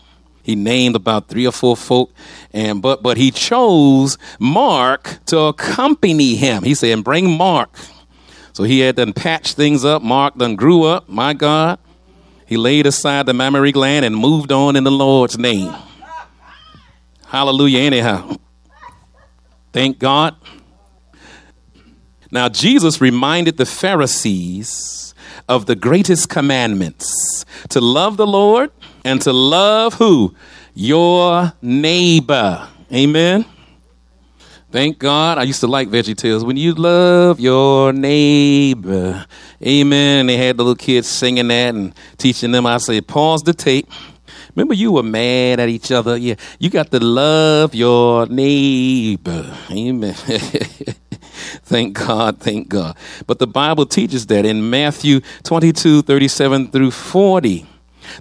he named about three or four folk, and but but he chose Mark to accompany him. He said, "Bring Mark." So he had done patched things up. Mark done grew up. My God. He laid aside the mammary gland and moved on in the Lord's name. Hallelujah, anyhow. Thank God. Now, Jesus reminded the Pharisees of the greatest commandments to love the Lord and to love who? Your neighbor. Amen. Thank God. I used to like Veggie Tales. When you love your neighbor. Amen. They had the little kids singing that and teaching them. I say, pause the tape. Remember, you were mad at each other. Yeah, you got to love your neighbor. Amen. *laughs* thank God, thank God. But the Bible teaches that in Matthew 22 37 through 40.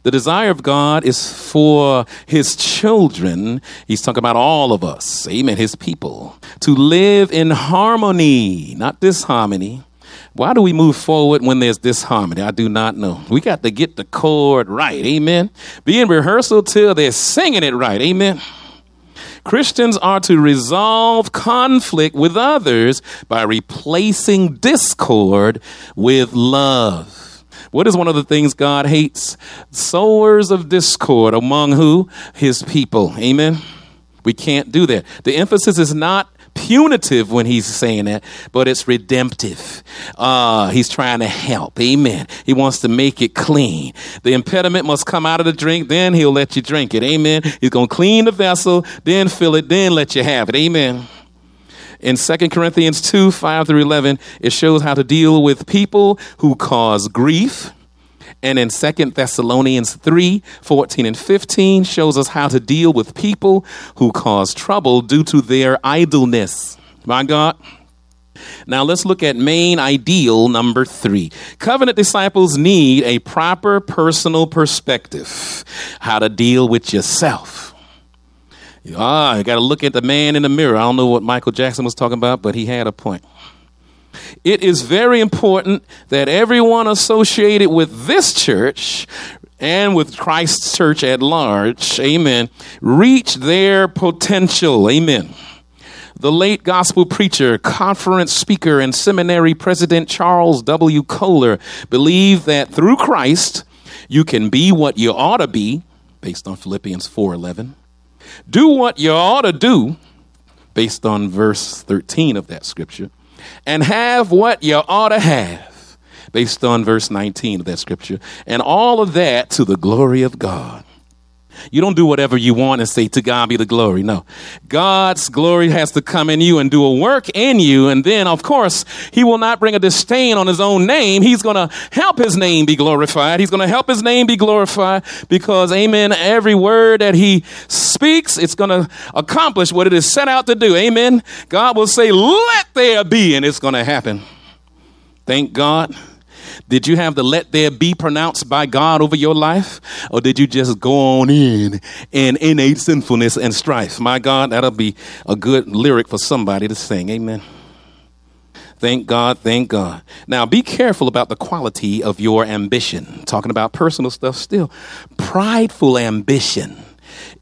The desire of God is for his children. He's talking about all of us, amen, his people, to live in harmony, not disharmony. Why do we move forward when there's disharmony? I do not know. We got to get the chord right, amen. Be in rehearsal till they're singing it right, amen. Christians are to resolve conflict with others by replacing discord with love. What is one of the things God hates? Sowers of discord among who? His people. Amen. We can't do that. The emphasis is not punitive when he's saying that, but it's redemptive. Uh, he's trying to help. Amen. He wants to make it clean. The impediment must come out of the drink, then he'll let you drink it. Amen. He's going to clean the vessel, then fill it, then let you have it. Amen in 2 Corinthians 2 5 through 11, it shows how to deal with people who cause grief. And in 2 Thessalonians 3 14 and 15 shows us how to deal with people who cause trouble due to their idleness. My God. Now let's look at main ideal number three. Covenant disciples need a proper personal perspective, how to deal with yourself. Ah, you got to look at the man in the mirror. I don't know what Michael Jackson was talking about, but he had a point. It is very important that everyone associated with this church and with Christ's church at large, amen, reach their potential, amen. The late gospel preacher, conference speaker, and seminary president Charles W. Koller believed that through Christ, you can be what you ought to be, based on Philippians 4:11 do what you ought to do, based on verse 13 of that scripture, and have what you ought to have, based on verse 19 of that scripture, and all of that to the glory of God. You don't do whatever you want and say, To God be the glory. No. God's glory has to come in you and do a work in you. And then, of course, He will not bring a disdain on His own name. He's going to help His name be glorified. He's going to help His name be glorified because, amen, every word that He speaks, it's going to accomplish what it is set out to do. Amen. God will say, Let there be, and it's going to happen. Thank God. Did you have the let there be pronounced by God over your life? Or did you just go on in in innate sinfulness and strife? My God, that'll be a good lyric for somebody to sing. Amen. Thank God, thank God. Now be careful about the quality of your ambition. Talking about personal stuff still. Prideful ambition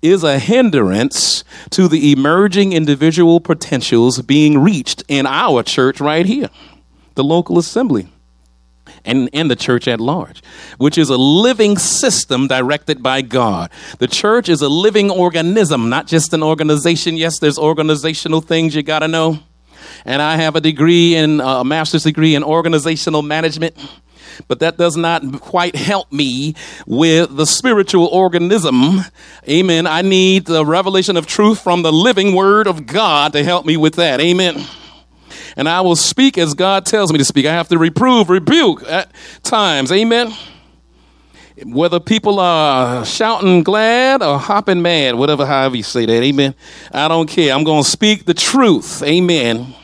is a hindrance to the emerging individual potentials being reached in our church right here, the local assembly and, and the church at large, which is a living system directed by God. The church is a living organism, not just an organization. Yes, there's organizational things you got to know. And I have a degree in uh, a master's degree in organizational management. But that does not quite help me with the spiritual organism. Amen. I need the revelation of truth from the living word of God to help me with that. Amen and I will speak as God tells me to speak. I have to reprove, rebuke at times. Amen. Whether people are shouting glad or hopping mad, whatever, however you say that, amen. I don't care. I'm going to speak the truth, amen.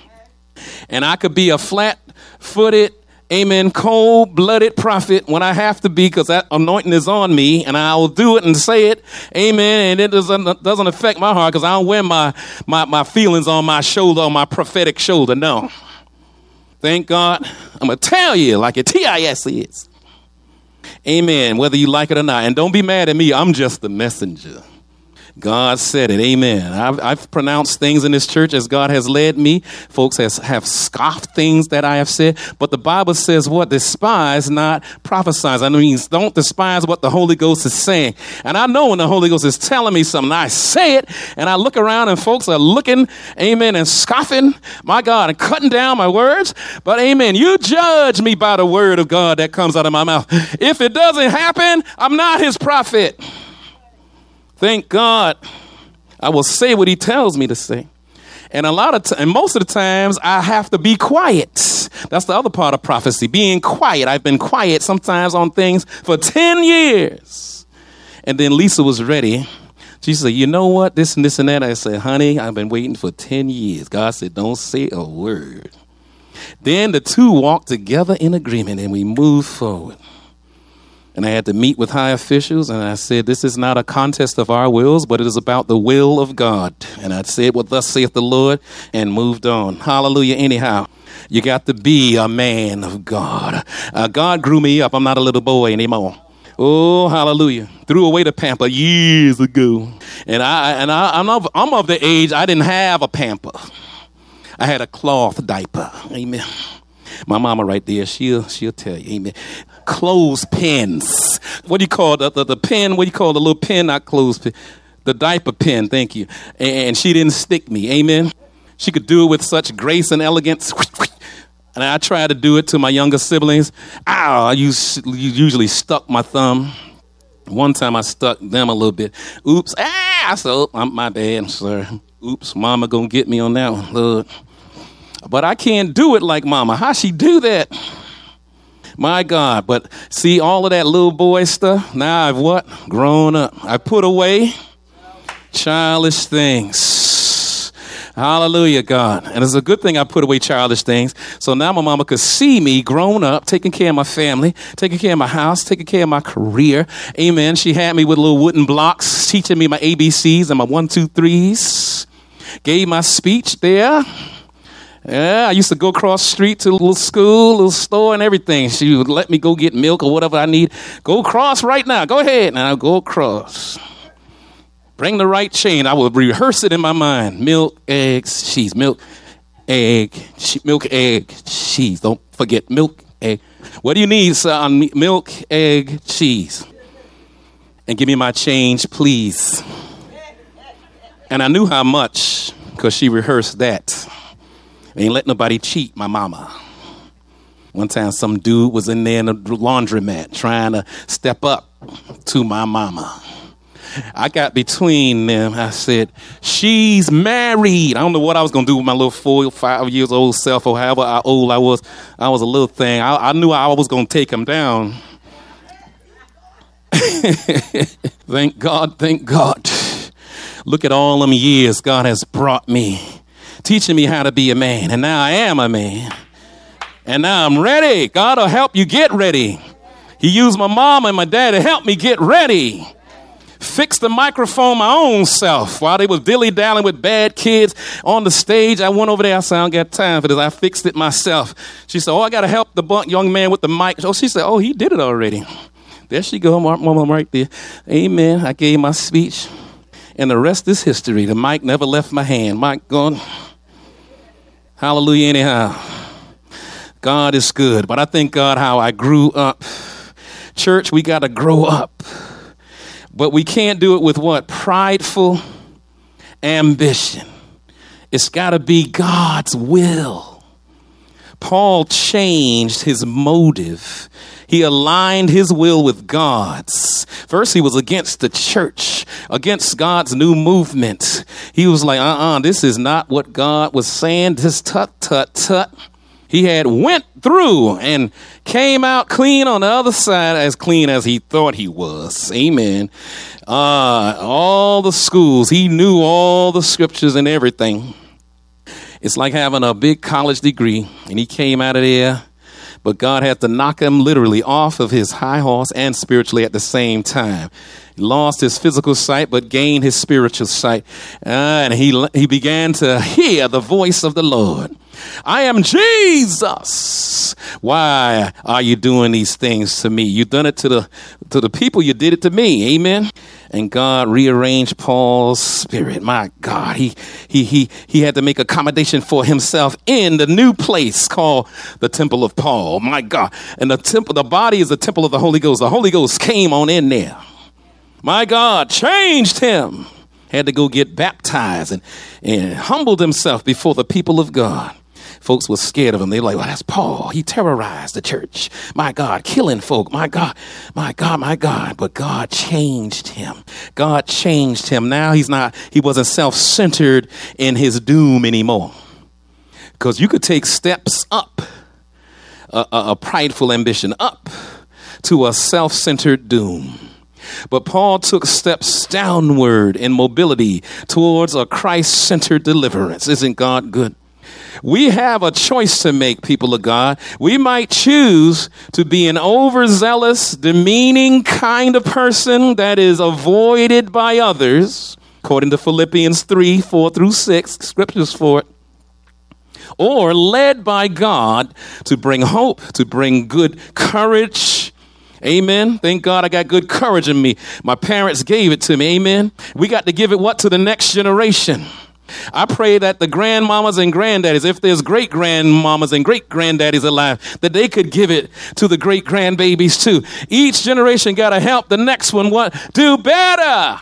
And I could be a flat footed, amen, cold blooded prophet when I have to be because that anointing is on me and I will do it and say it, amen. And it doesn't, doesn't affect my heart because I don't wear my, my, my feelings on my shoulder, on my prophetic shoulder. No. Thank God. I'm going to tell you like a TIS is. Amen. Whether you like it or not. And don't be mad at me. I'm just the messenger. God said it. Amen. I've, I've, pronounced things in this church as God has led me. Folks has, have scoffed things that I have said. But the Bible says what? Despise not prophesies. I mean, don't despise what the Holy Ghost is saying. And I know when the Holy Ghost is telling me something, I say it and I look around and folks are looking, amen, and scoffing, my God, and cutting down my words. But amen, you judge me by the word of God that comes out of my mouth. If it doesn't happen, I'm not his prophet. Thank God. I will say what he tells me to say. And a lot of t- and most of the times I have to be quiet. That's the other part of prophecy, being quiet. I've been quiet sometimes on things for 10 years. And then Lisa was ready. She said, You know what? This and this and that. I said, Honey, I've been waiting for 10 years. God said, Don't say a word. Then the two walked together in agreement and we moved forward and I had to meet with high officials, and I said, This is not a contest of our wills, but it is about the will of God. And I said, What thus saith the Lord, and moved on. Hallelujah, anyhow. You got to be a man of God. Uh, God grew me up. I'm not a little boy anymore. Oh, hallelujah. Threw away the pamper years ago. And I and I, I'm of, I'm of the age I didn't have a pamper. I had a cloth diaper. Amen. My mama right there, she'll she'll tell you, amen clothespins. What do you call the, the, the pen? What do you call the little pin? Not clothespin. The diaper pin, thank you. And she didn't stick me. Amen. She could do it with such grace and elegance. And I tried to do it to my younger siblings. Ow, I usually stuck my thumb. One time I stuck them a little bit. Oops. Ah, so I'm my bad. I'm. Oops, mama gonna get me on that one. Lord. But I can't do it like mama. How she do that? My God. But see, all of that little boy stuff, now I've what? Grown up. I put away childish things. Hallelujah, God. And it's a good thing I put away childish things. So now my mama could see me grown up, taking care of my family, taking care of my house, taking care of my career. Amen. She had me with little wooden blocks, teaching me my ABCs and my one, two, threes. Gave my speech there. Yeah, I used to go across street to a little school, little store, and everything. She would let me go get milk or whatever I need. Go across right now. Go ahead. And I'll go across. Bring the right chain. I would rehearse it in my mind. Milk, eggs, cheese. Milk, egg, milk, egg, cheese. Don't forget milk, egg. What do you need, son? Milk, egg, cheese. And give me my change, please. And I knew how much because she rehearsed that. Ain't let nobody cheat my mama. One time, some dude was in there in a laundromat trying to step up to my mama. I got between them. I said, She's married. I don't know what I was going to do with my little four, five years old self or however old I was. I was a little thing. I, I knew I was going to take him down. *laughs* thank God, thank God. Look at all them years God has brought me teaching me how to be a man. And now I am a man. And now I'm ready. God will help you get ready. He used my mom and my dad to help me get ready. Fix the microphone my own self while they was dilly dallying with bad kids on the stage. I went over there. I said, I don't got time for this. I fixed it myself. She said, Oh, I got to help the young man with the mic. Oh, she said, Oh, he did it already. There she go, mom right there. Amen. I gave my speech. And the rest is history. The mic never left my hand. Mic gone. Hallelujah, anyhow. God is good. But I thank God how I grew up. Church, we got to grow up. But we can't do it with what? Prideful ambition. It's got to be God's will. Paul changed his motive he aligned his will with God's. First, he was against the church, against God's new movement. He was like, uh uh-uh, uh this is not what God was saying. This tut, tut, tut. He had went through and came out clean on the other side, as clean as he thought he was. Amen. Uh, all the schools, he knew all the scriptures and everything. It's like having a big college degree, and he came out of there but God had to knock him literally off of his high horse and spiritually at the same time. He lost his physical sight, but gained his spiritual sight. Uh, and he, he began to hear the voice of the Lord. I am Jesus. Why are you doing these things to me? You done it to the to the people. You did it to me. Amen. And God rearranged Paul's spirit. My God, he, he, he, he had to make accommodation for himself in the new place called the temple of Paul. My God. And the temple, the body is the temple of the Holy Ghost. The Holy Ghost came on in there. My God changed him. Had to go get baptized and, and humbled himself before the people of God folks were scared of him. They like, well, that's Paul. He terrorized the church. My God, killing folk. My God, my God, my God. But God changed him. God changed him. Now he's not, he wasn't self centered in his doom anymore. Because you could take steps up, a, a, a prideful ambition up to a self centered doom. But Paul took steps downward in mobility towards a Christ centered deliverance. Isn't God good? We have a choice to make, people of God. We might choose to be an overzealous, demeaning kind of person that is avoided by others, according to Philippians 3 4 through 6, scriptures for it. Or led by God to bring hope, to bring good courage, Amen. Thank God I got good courage in me. My parents gave it to me. Amen. We got to give it what to the next generation. I pray that the grandmamas and granddaddies, if there's great grandmamas and great granddaddies alive, that they could give it to the great grandbabies too. Each generation got to help the next one what do better.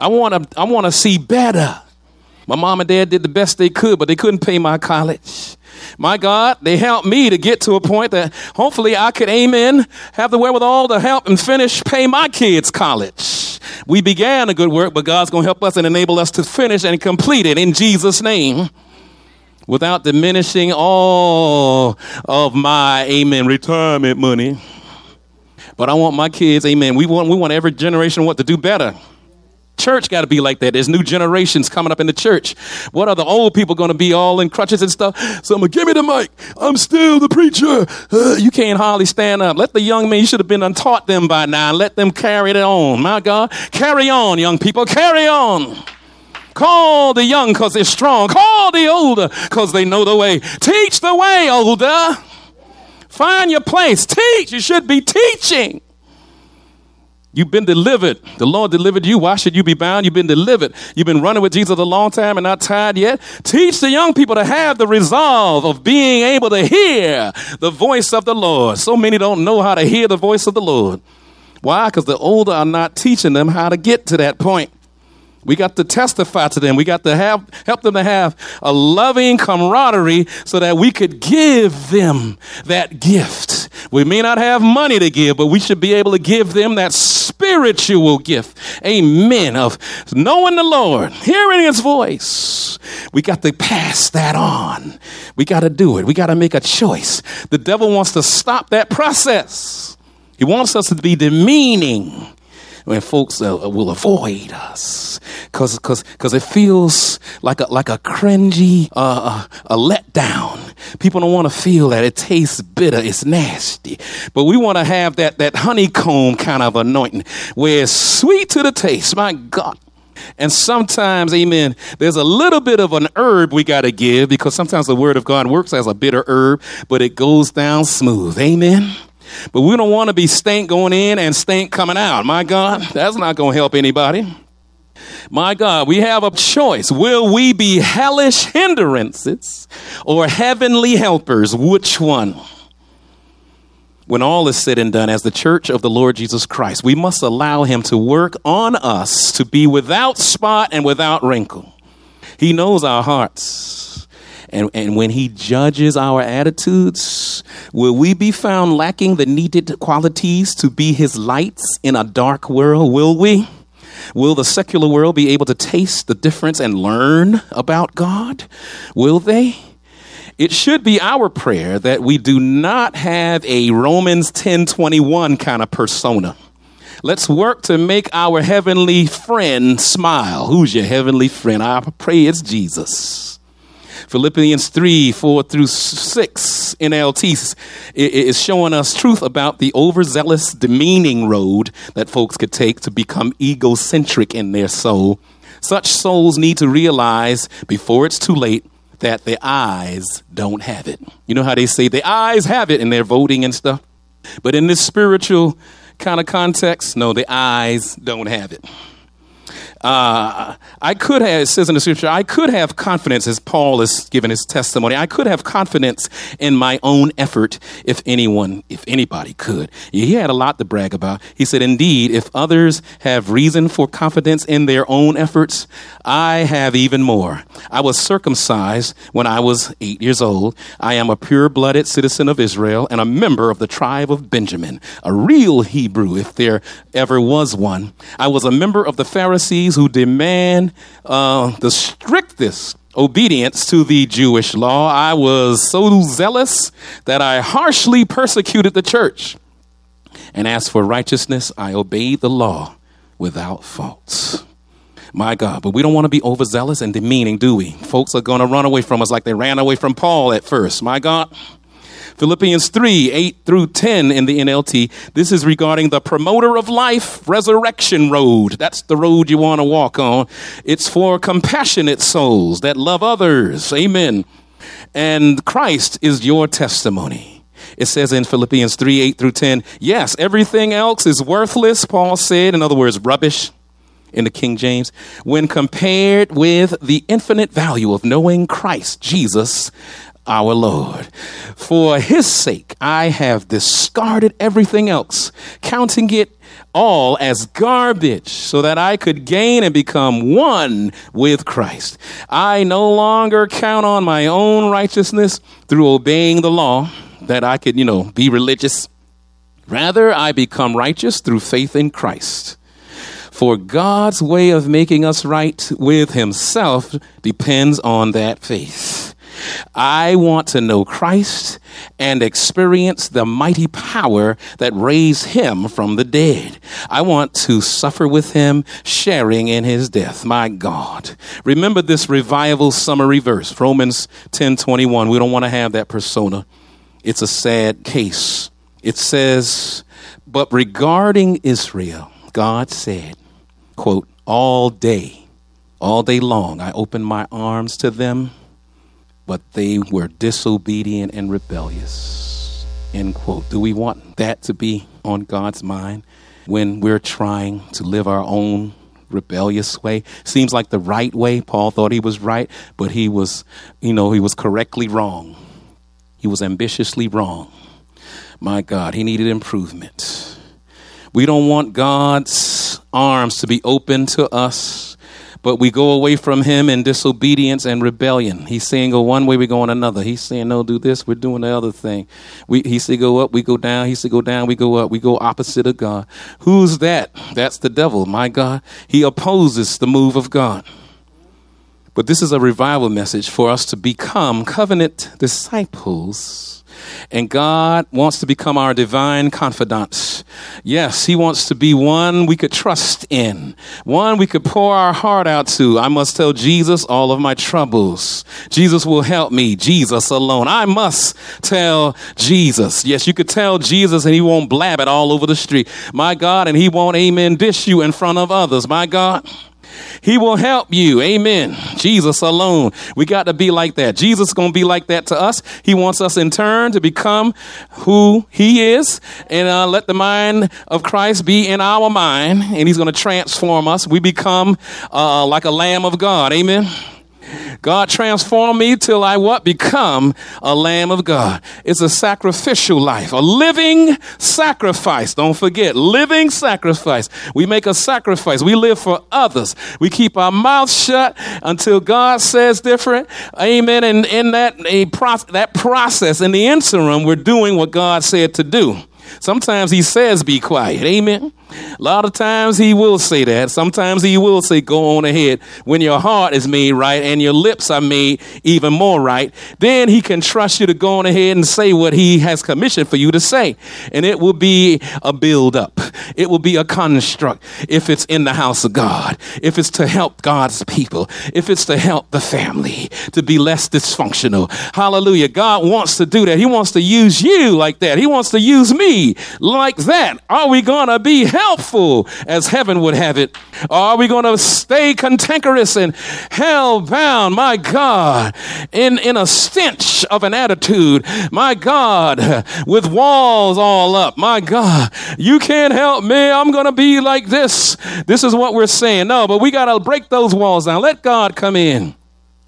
I want to I want to see better. My mom and dad did the best they could, but they couldn't pay my college. My God, they helped me to get to a point that hopefully I could amen, have the wherewithal to help and finish pay my kids' college. We began a good work, but God's going to help us and enable us to finish and complete it in Jesus' name without diminishing all of my, amen, retirement money. But I want my kids, amen. We want, we want every generation what to do better. Church got to be like that. There's new generations coming up in the church. What are the old people going to be all in crutches and stuff? So I'm going to give me the mic. I'm still the preacher. Uh, you can't hardly stand up. Let the young men, you should have been untaught them by now. Let them carry it on. My God. Carry on, young people. Carry on. Call the young because they're strong. Call the older because they know the way. Teach the way, older. Find your place. Teach. You should be teaching. You've been delivered. The Lord delivered you. Why should you be bound? You've been delivered. You've been running with Jesus a long time and not tired yet. Teach the young people to have the resolve of being able to hear the voice of the Lord. So many don't know how to hear the voice of the Lord. Why? Because the older are not teaching them how to get to that point. We got to testify to them. We got to have, help them to have a loving camaraderie so that we could give them that gift. We may not have money to give, but we should be able to give them that spiritual gift. Amen. Of knowing the Lord, hearing his voice. We got to pass that on. We got to do it. We got to make a choice. The devil wants to stop that process. He wants us to be demeaning when folks uh, will avoid us because cause, cause it feels like a, like a cringy, uh, a letdown. People don't want to feel that. It tastes bitter. It's nasty. But we want to have that, that honeycomb kind of anointing where it's sweet to the taste. My God. And sometimes, amen, there's a little bit of an herb we got to give because sometimes the word of God works as a bitter herb, but it goes down smooth. Amen. But we don't want to be stank going in and stank coming out. My God, that's not going to help anybody. My God, we have a choice. Will we be hellish hindrances or heavenly helpers? Which one? When all is said and done, as the church of the Lord Jesus Christ, we must allow Him to work on us to be without spot and without wrinkle. He knows our hearts. And, and when he judges our attitudes, will we be found lacking the needed qualities to be his lights in a dark world? Will we? Will the secular world be able to taste the difference and learn about God? Will they? It should be our prayer that we do not have a Romans 10:21 kind of persona. Let's work to make our heavenly friend smile. Who's your heavenly friend? I pray it's Jesus. Philippians 3 4 through 6 NLT is showing us truth about the overzealous, demeaning road that folks could take to become egocentric in their soul. Such souls need to realize before it's too late that their eyes don't have it. You know how they say the eyes have it and they're voting and stuff? But in this spiritual kind of context? No, the eyes don't have it. Uh, I could have, it says in the scripture, I could have confidence, as Paul is giving his testimony, I could have confidence in my own effort if anyone, if anybody could. He had a lot to brag about. He said, Indeed, if others have reason for confidence in their own efforts, I have even more. I was circumcised when I was eight years old. I am a pure blooded citizen of Israel and a member of the tribe of Benjamin, a real Hebrew, if there ever was one. I was a member of the Pharisees who demand uh, the strictest obedience to the Jewish law. I was so zealous that I harshly persecuted the church. And as for righteousness, I obeyed the law without faults. My God, but we don't want to be overzealous and demeaning, do we? Folks are going to run away from us like they ran away from Paul at first. My God. Philippians 3 8 through 10 in the NLT. This is regarding the promoter of life, resurrection road. That's the road you want to walk on. It's for compassionate souls that love others. Amen. And Christ is your testimony. It says in Philippians 3 8 through 10, yes, everything else is worthless, Paul said. In other words, rubbish in the King James, when compared with the infinite value of knowing Christ Jesus, our Lord. For his sake, I have discarded everything else, counting it all as garbage so that I could gain and become one with Christ. I no longer count on my own righteousness through obeying the law that I could, you know, be religious. Rather, I become righteous through faith in Christ. For God's way of making us right with Himself depends on that faith. I want to know Christ and experience the mighty power that raised him from the dead. I want to suffer with him, sharing in his death. My God. Remember this revival summary verse, Romans 10 21. We don't want to have that persona. It's a sad case. It says, But regarding Israel, God said, quote, all day, all day long, I open my arms to them but they were disobedient and rebellious. End quote. Do we want that to be on God's mind when we're trying to live our own rebellious way? Seems like the right way. Paul thought he was right, but he was, you know, he was correctly wrong. He was ambitiously wrong. My God, he needed improvement. We don't want God's arms to be open to us but we go away from him in disobedience and rebellion. He's saying go one way, we go on another. He's saying no, do this, we're doing the other thing. We, he said go up, we go down. He said go down, we go up. We go opposite of God. Who's that? That's the devil, my God. He opposes the move of God. But this is a revival message for us to become covenant disciples and God wants to become our divine confidant. Yes, He wants to be one we could trust in, one we could pour our heart out to. I must tell Jesus all of my troubles. Jesus will help me, Jesus alone. I must tell Jesus. Yes, you could tell Jesus and He won't blab it all over the street. My God, and He won't, amen, dish you in front of others. My God. He will help you. Amen. Jesus alone. We got to be like that. Jesus is going to be like that to us. He wants us in turn to become who he is and uh, let the mind of Christ be in our mind and he's going to transform us. We become uh, like a lamb of God. Amen. God transformed me till I what? Become a lamb of God. It's a sacrificial life, a living sacrifice. Don't forget, living sacrifice. We make a sacrifice. We live for others. We keep our mouth shut until God says different. Amen. And in that, a pro- that process, in the interim, we're doing what God said to do. Sometimes he says, be quiet. Amen. A lot of times he will say that. Sometimes he will say, go on ahead. When your heart is made right and your lips are made even more right, then he can trust you to go on ahead and say what he has commissioned for you to say. And it will be a build up. It will be a construct if it's in the house of God, if it's to help God's people, if it's to help the family to be less dysfunctional. Hallelujah. God wants to do that. He wants to use you like that. He wants to use me like that. Are we going to be helpful as heaven would have it? Are we going to stay cantankerous and hell bound, my God, in, in a stench of an attitude, my God, with walls all up, my God, you can't help me. I'm going to be like this. This is what we're saying. No, but we got to break those walls down. Let God come in.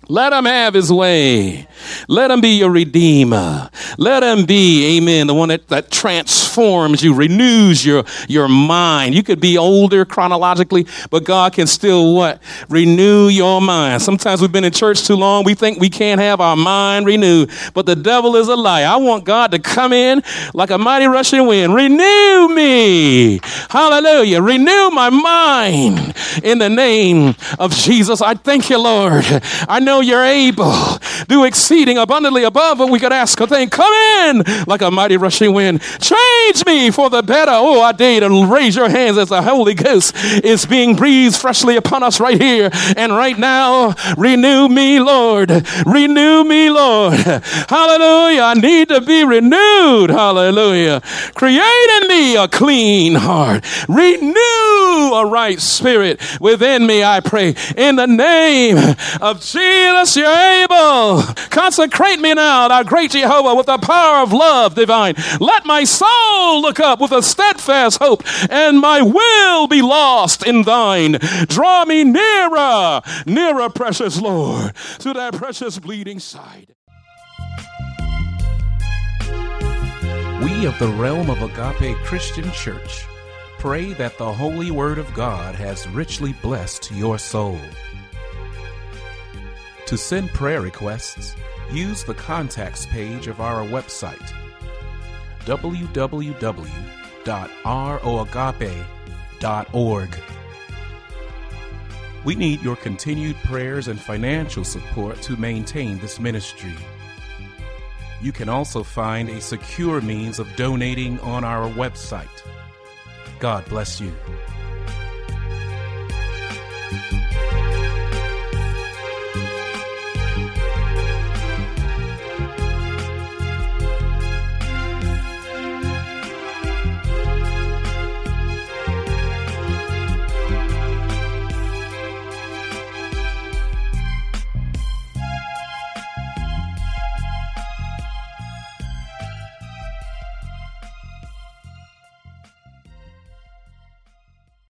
Let him have his way. Let him be your redeemer. Let him be, amen, the one that, that transforms you, renews your, your mind. You could be older chronologically, but God can still what? Renew your mind. Sometimes we've been in church too long. We think we can't have our mind renewed, but the devil is a lie. I want God to come in like a mighty rushing wind. Renew me. Hallelujah. Renew my mind in the name of Jesus. I thank you, Lord. I know you're able. Do exceeding abundantly above what we could ask or think. Come in like a mighty rushing wind. Change me for the better. Oh, I dare to raise your hands as the Holy Ghost is being breathed freshly upon us right here and right now. Renew me, Lord. Renew me, Lord. Hallelujah. I need to be renewed. Hallelujah. Create in me a clean heart. Renew a right spirit within me, I pray. In the name of Jesus, you're able. Consecrate me now, thou great Jehovah, with the power of love divine. Let my soul look up with a steadfast hope, and my will be lost in thine. Draw me nearer, nearer, precious Lord, to thy precious bleeding side. We of the realm of Agape Christian Church pray that the holy word of God has richly blessed your soul. To send prayer requests, use the contacts page of our website www.roagape.org. We need your continued prayers and financial support to maintain this ministry. You can also find a secure means of donating on our website. God bless you.